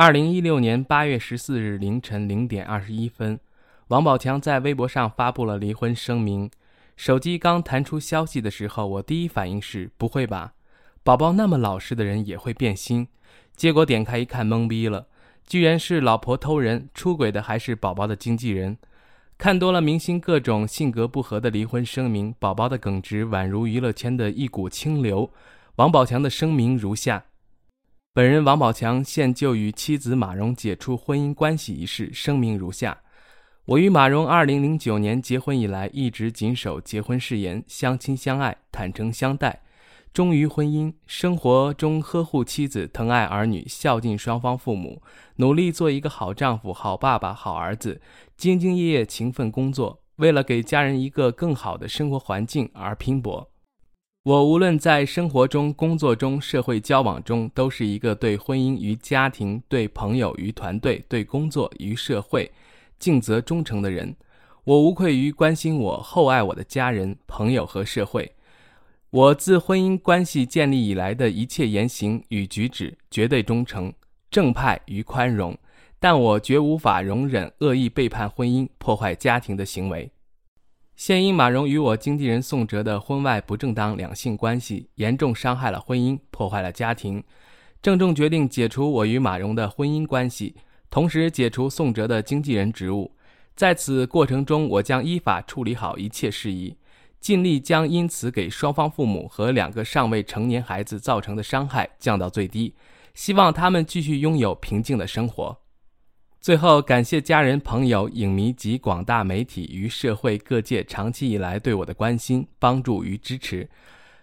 二零一六年八月十四日凌晨零点二十一分，王宝强在微博上发布了离婚声明。手机刚弹出消息的时候，我第一反应是：不会吧，宝宝那么老实的人也会变心？结果点开一看，懵逼了，居然是老婆偷人出轨的，还是宝宝的经纪人。看多了明星各种性格不合的离婚声明，宝宝的耿直宛如娱乐圈的一股清流。王宝强的声明如下。本人王宝强现就与妻子马蓉解除婚姻关系一事声明如下：我与马蓉二零零九年结婚以来，一直谨守结婚誓言，相亲相爱，坦诚相待，忠于婚姻，生活中呵护妻子，疼爱儿女，孝敬双方父母，努力做一个好丈夫、好爸爸、好儿子，兢兢业业、勤奋工作，为了给家人一个更好的生活环境而拼搏。我无论在生活中、工作中、社会交往中，都是一个对婚姻与家庭、对朋友与团队、对工作与社会尽责忠诚的人。我无愧于关心我、厚爱我的家人、朋友和社会。我自婚姻关系建立以来的一切言行与举止，绝对忠诚、正派与宽容。但我绝无法容忍恶意背叛婚姻、破坏家庭的行为。现因马蓉与我经纪人宋哲的婚外不正当两性关系，严重伤害了婚姻，破坏了家庭，郑重决定解除我与马蓉的婚姻关系，同时解除宋哲的经纪人职务。在此过程中，我将依法处理好一切事宜，尽力将因此给双方父母和两个尚未成年孩子造成的伤害降到最低，希望他们继续拥有平静的生活。最后，感谢家人、朋友、影迷及广大媒体与社会各界长期以来对我的关心、帮助与支持。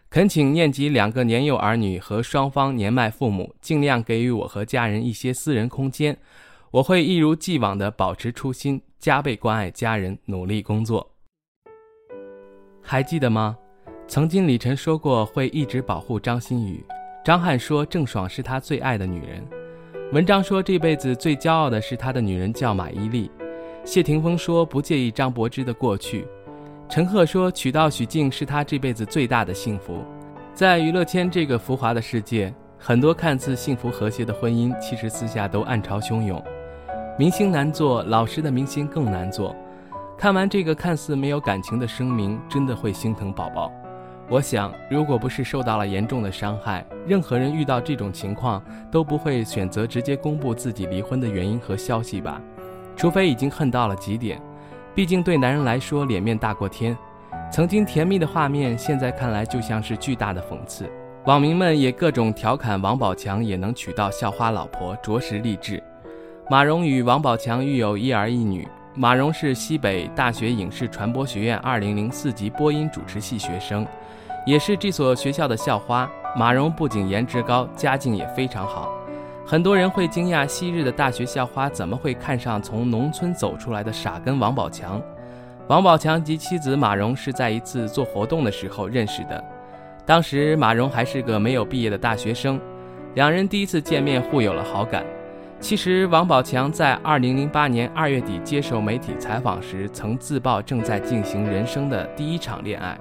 恳请念及两个年幼儿女和双方年迈父母，尽量给予我和家人一些私人空间。我会一如既往地保持初心，加倍关爱家人，努力工作。还记得吗？曾经李晨说过会一直保护张馨予，张翰说郑爽是他最爱的女人。文章说，这辈子最骄傲的是他的女人叫马伊琍。谢霆锋说不介意张柏芝的过去。陈赫说娶到许静是他这辈子最大的幸福。在娱乐圈这个浮华的世界，很多看似幸福和谐的婚姻，其实私下都暗潮汹涌。明星难做，老实的明星更难做。看完这个看似没有感情的声明，真的会心疼宝宝。我想，如果不是受到了严重的伤害，任何人遇到这种情况都不会选择直接公布自己离婚的原因和消息吧？除非已经恨到了极点。毕竟对男人来说，脸面大过天。曾经甜蜜的画面，现在看来就像是巨大的讽刺。网民们也各种调侃王宝强也能娶到校花老婆，着实励志。马蓉与王宝强育有一儿一女。马蓉是西北大学影视传播学院二零零四级播音主持系学生。也是这所学校的校花马蓉，不仅颜值高，家境也非常好。很多人会惊讶，昔日的大学校花怎么会看上从农村走出来的傻根王宝强？王宝强及妻子马蓉是在一次做活动的时候认识的，当时马蓉还是个没有毕业的大学生，两人第一次见面互有了好感。其实王宝强在二零零八年二月底接受媒体采访时，曾自曝正在进行人生的第一场恋爱。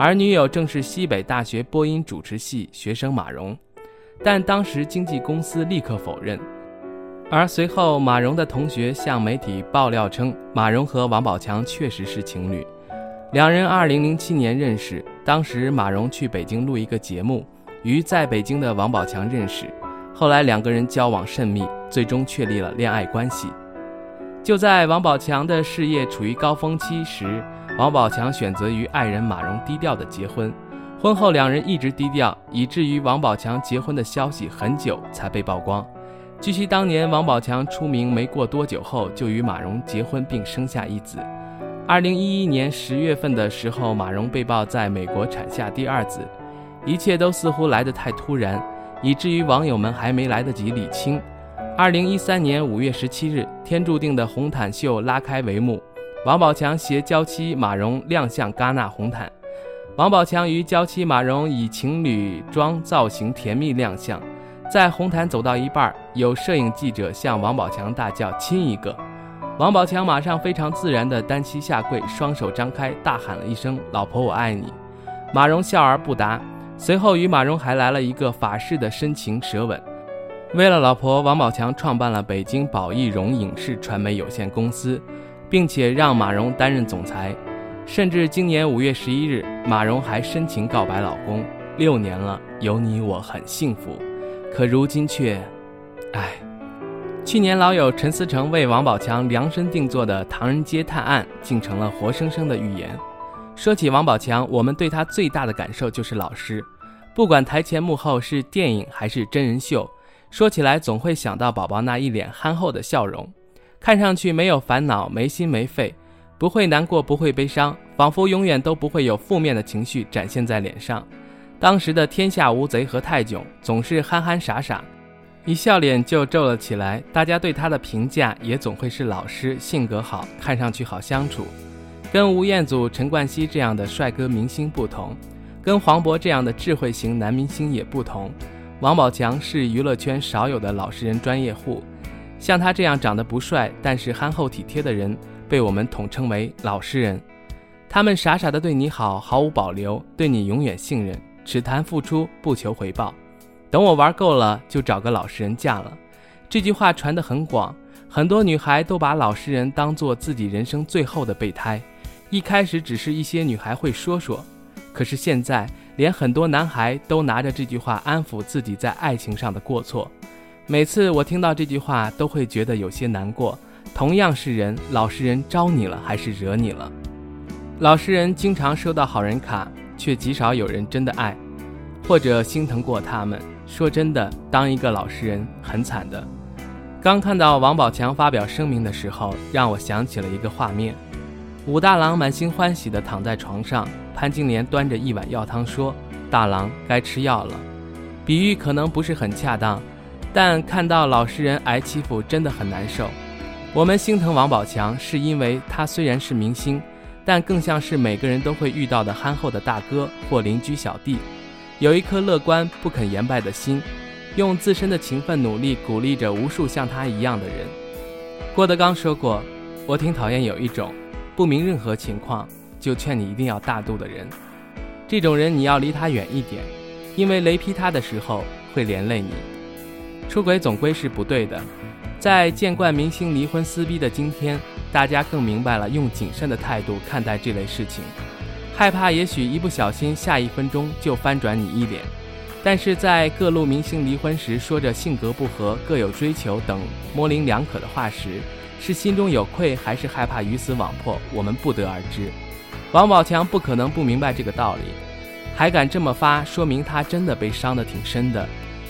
而女友正是西北大学播音主持系学生马蓉，但当时经纪公司立刻否认。而随后，马蓉的同学向媒体爆料称，马蓉和王宝强确实是情侣，两人2007年认识，当时马蓉去北京录一个节目，与在北京的王宝强认识，后来两个人交往甚密，最终确立了恋爱关系。就在王宝强的事业处于高峰期时。王宝强选择与爱人马蓉低调的结婚，婚后两人一直低调，以至于王宝强结婚的消息很久才被曝光。据悉，当年王宝强出名没过多久后，就与马蓉结婚并生下一子。二零一一年十月份的时候，马蓉被曝在美国产下第二子，一切都似乎来得太突然，以至于网友们还没来得及理清。二零一三年五月十七日，天注定的红毯秀拉开帷幕。王宝强携娇妻马蓉亮相戛纳红毯，王宝强与娇妻马蓉以情侣装造型甜蜜亮相，在红毯走到一半，有摄影记者向王宝强大叫“亲一个”，王宝强马上非常自然地单膝下跪，双手张开，大喊了一声“老婆我爱你”，马蓉笑而不答，随后与马蓉还来了一个法式的深情舌吻。为了老婆，王宝强创办了北京宝艺荣影视传媒有限公司，并且让马蓉担任总裁。甚至今年五月十一日，马蓉还深情告白老公：“六年了，有你我很幸福。”可如今却，唉。去年老友陈思诚为王宝强量身定做的《唐人街探案》竟成了活生生的预言。说起王宝强，我们对他最大的感受就是老师，不管台前幕后是电影还是真人秀。说起来，总会想到宝宝那一脸憨厚的笑容，看上去没有烦恼、没心没肺，不会难过、不会悲伤，仿佛永远都不会有负面的情绪展现在脸上。当时的天下无贼和泰囧总是憨憨傻傻，一笑脸就皱了起来。大家对他的评价也总会是老实、性格好、看上去好相处。跟吴彦祖、陈冠希这样的帅哥明星不同，跟黄渤这样的智慧型男明星也不同。王宝强是娱乐圈少有的老实人专业户，像他这样长得不帅但是憨厚体贴的人，被我们统称为老实人。他们傻傻的对你好，毫无保留，对你永远信任，只谈付出，不求回报。等我玩够了，就找个老实人嫁了。这句话传得很广，很多女孩都把老实人当做自己人生最后的备胎。一开始只是一些女孩会说说，可是现在。连很多男孩都拿着这句话安抚自己在爱情上的过错。每次我听到这句话，都会觉得有些难过。同样是人，老实人招你了还是惹你了？老实人经常收到好人卡，却极少有人真的爱，或者心疼过他们。说真的，当一个老实人很惨的。刚看到王宝强发表声明的时候，让我想起了一个画面：武大郎满心欢喜地躺在床上。潘金莲端着一碗药汤说：“大郎该吃药了。”比喻可能不是很恰当，但看到老实人挨欺负真的很难受。我们心疼王宝强，是因为他虽然是明星，但更像是每个人都会遇到的憨厚的大哥或邻居小弟，有一颗乐观不肯言败的心，用自身的勤奋努力鼓励着无数像他一样的人。郭德纲说过：“我挺讨厌有一种，不明任何情况。”就劝你一定要大度的人，这种人你要离他远一点，因为雷劈他的时候会连累你。出轨总归是不对的，在见惯明星离婚撕逼的今天，大家更明白了用谨慎的态度看待这类事情，害怕也许一不小心下一分钟就翻转你一脸。但是在各路明星离婚时说着性格不合、各有追求等模棱两可的话时，是心中有愧还是害怕鱼死网破，我们不得而知。王宝强不可能不明白这个道理，还敢这么发，说明他真的被伤得挺深的。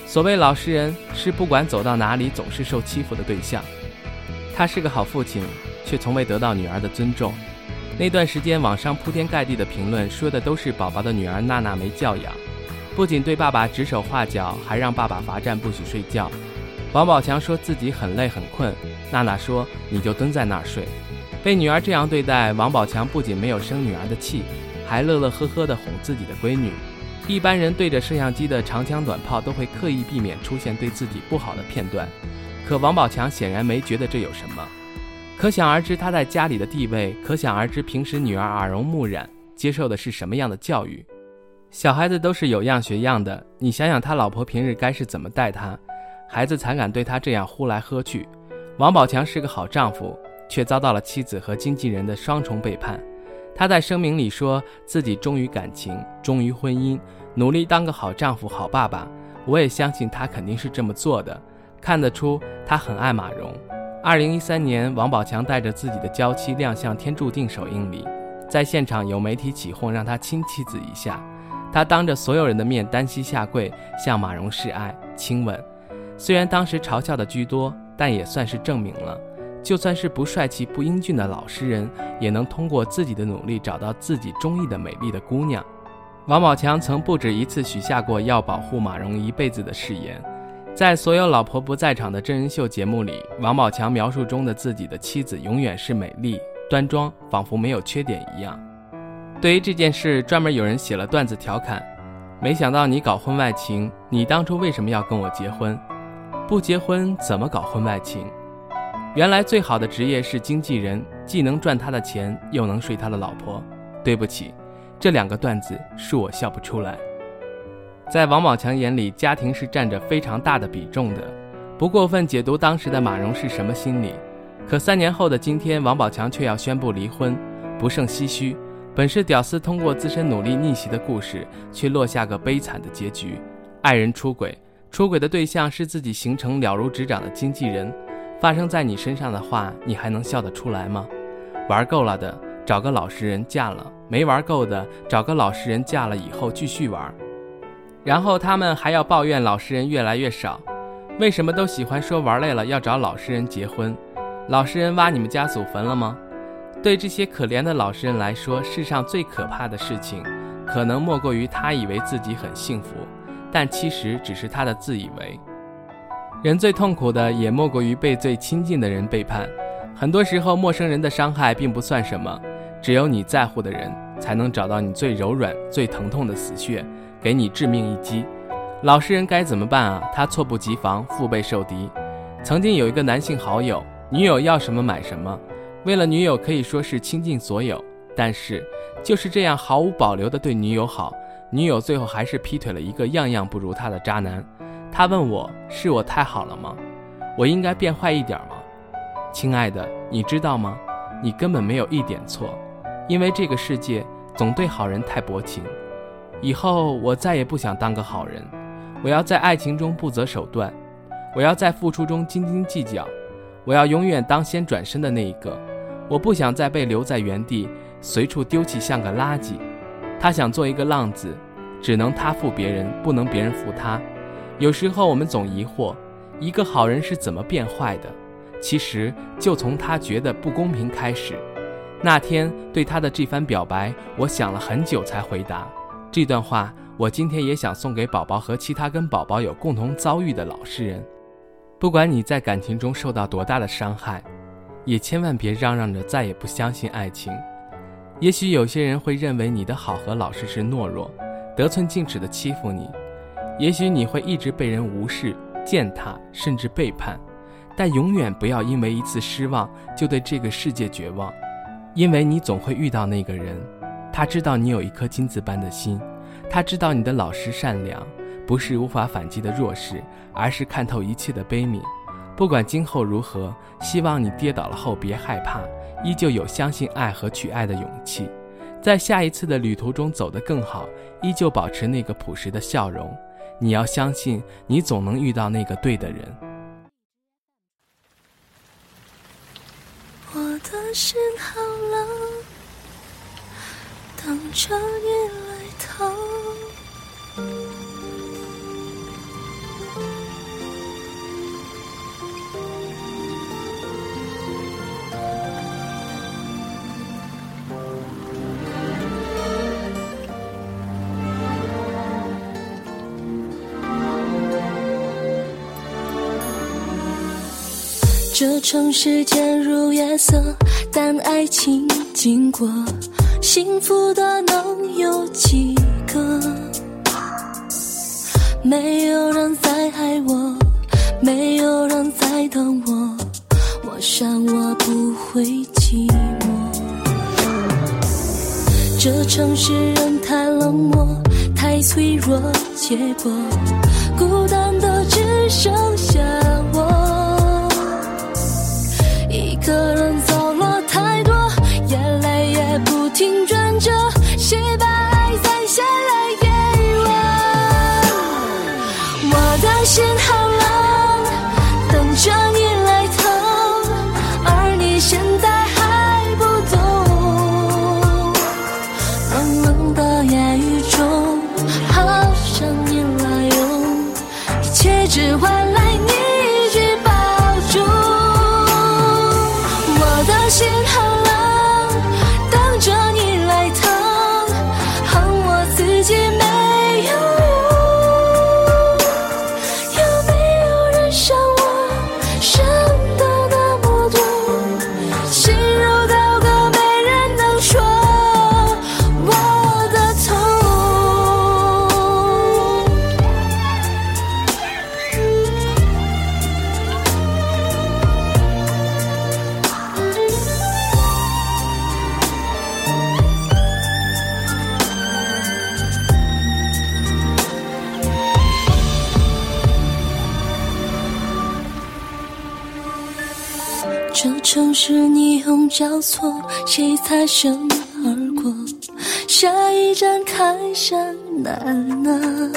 所谓老实人，是不管走到哪里总是受欺负的对象。他是个好父亲，却从未得到女儿的尊重。那段时间，网上铺天盖地的评论说的都是宝宝的女儿娜娜没教养，不仅对爸爸指手画脚，还让爸爸罚站不许睡觉。王宝强说自己很累很困，娜娜说你就蹲在那儿睡。被女儿这样对待，王宝强不仅没有生女儿的气，还乐乐呵呵地哄自己的闺女。一般人对着摄像机的长枪短炮都会刻意避免出现对自己不好的片段，可王宝强显然没觉得这有什么。可想而知他在家里的地位，可想而知平时女儿耳濡目染，接受的是什么样的教育。小孩子都是有样学样的，你想想他老婆平日该是怎么待他，孩子才敢对他这样呼来喝去。王宝强是个好丈夫。却遭到了妻子和经纪人的双重背叛。他在声明里说自己忠于感情，忠于婚姻，努力当个好丈夫、好爸爸。我也相信他肯定是这么做的。看得出他很爱马蓉。二零一三年，王宝强带着自己的娇妻亮相《天注定》首映礼，在现场有媒体起哄让他亲妻子一下，他当着所有人的面单膝下跪向马蓉示爱亲吻。虽然当时嘲笑的居多，但也算是证明了。就算是不帅气、不英俊的老实人，也能通过自己的努力找到自己中意的美丽的姑娘。王宝强曾不止一次许下过要保护马蓉一辈子的誓言。在所有老婆不在场的真人秀节目里，王宝强描述中的自己的妻子永远是美丽端庄，仿佛没有缺点一样。对于这件事，专门有人写了段子调侃：“没想到你搞婚外情，你当初为什么要跟我结婚？不结婚怎么搞婚外情？”原来最好的职业是经纪人，既能赚他的钱，又能睡他的老婆。对不起，这两个段子恕我笑不出来。在王宝强眼里，家庭是占着非常大的比重的。不过分解读当时的马蓉是什么心理。可三年后的今天，王宝强却要宣布离婚，不胜唏嘘。本是屌丝通过自身努力逆袭的故事，却落下个悲惨的结局：爱人出轨，出轨的对象是自己行程了如指掌的经纪人。发生在你身上的话，你还能笑得出来吗？玩够了的，找个老实人嫁了；没玩够的，找个老实人嫁了以后继续玩。然后他们还要抱怨老实人越来越少，为什么都喜欢说玩累了要找老实人结婚？老实人挖你们家祖坟了吗？对这些可怜的老实人来说，世上最可怕的事情，可能莫过于他以为自己很幸福，但其实只是他的自以为。人最痛苦的，也莫过于被最亲近的人背叛。很多时候，陌生人的伤害并不算什么，只有你在乎的人，才能找到你最柔软、最疼痛的死穴，给你致命一击。老实人该怎么办啊？他猝不及防，腹背受敌。曾经有一个男性好友，女友要什么买什么，为了女友可以说是倾尽所有。但是就是这样毫无保留地对女友好，女友最后还是劈腿了一个样样不如他的渣男。他问我：“是我太好了吗？我应该变坏一点吗？”亲爱的，你知道吗？你根本没有一点错，因为这个世界总对好人太薄情。以后我再也不想当个好人，我要在爱情中不择手段，我要在付出中斤斤计较，我要永远当先转身的那一个。我不想再被留在原地，随处丢弃，像个垃圾。他想做一个浪子，只能他负别人，不能别人负他。有时候我们总疑惑，一个好人是怎么变坏的？其实就从他觉得不公平开始。那天对他的这番表白，我想了很久才回答。这段话，我今天也想送给宝宝和其他跟宝宝有共同遭遇的老实人。不管你在感情中受到多大的伤害，也千万别嚷嚷着再也不相信爱情。也许有些人会认为你的好和老实是懦弱，得寸进尺的欺负你。也许你会一直被人无视、践踏，甚至背叛，但永远不要因为一次失望就对这个世界绝望，因为你总会遇到那个人，他知道你有一颗金子般的心，他知道你的老实善良不是无法反击的弱势，而是看透一切的悲悯。不管今后如何，希望你跌倒了后别害怕，依旧有相信爱和去爱的勇气，在下一次的旅途中走得更好，依旧保持那个朴实的笑容。你要相信，你总能遇到那个对的人。我的心好冷，等着你来疼。这城市渐入夜色，但爱情经过，幸福的能有几个？没有人在爱我，没有人在等我，我想我不会寂寞。这城市人太冷漠，太脆弱，结果孤单的只剩是霓虹交错，谁擦身而过？下一站开山南啊！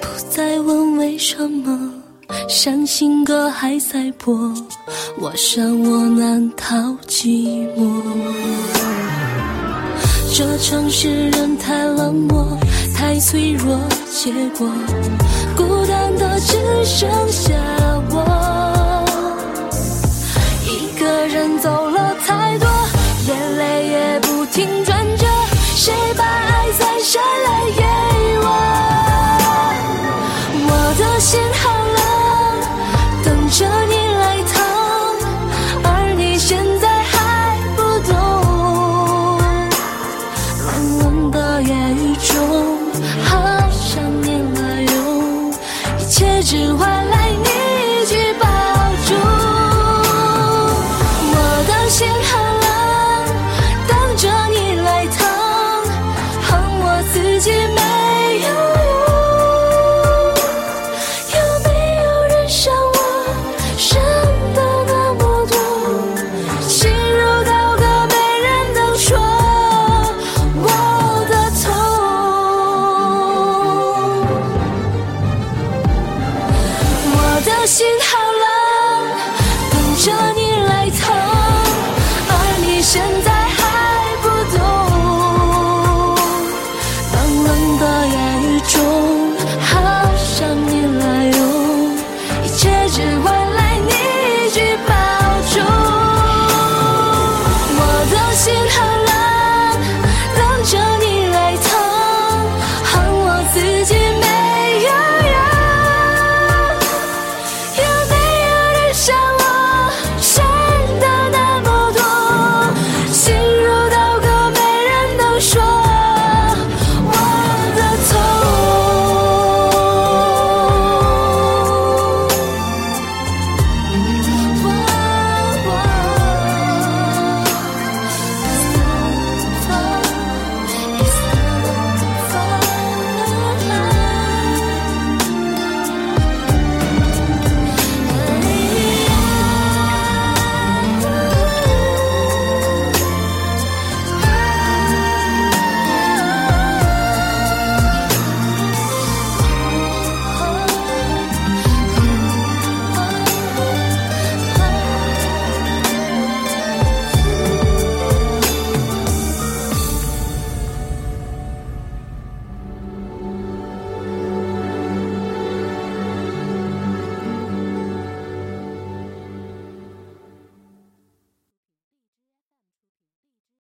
不再问为什么，伤心歌还在播，我想我难逃寂寞。这城市人太冷漠，太脆弱，结果孤单的只剩下人走了太多，眼泪也不停转。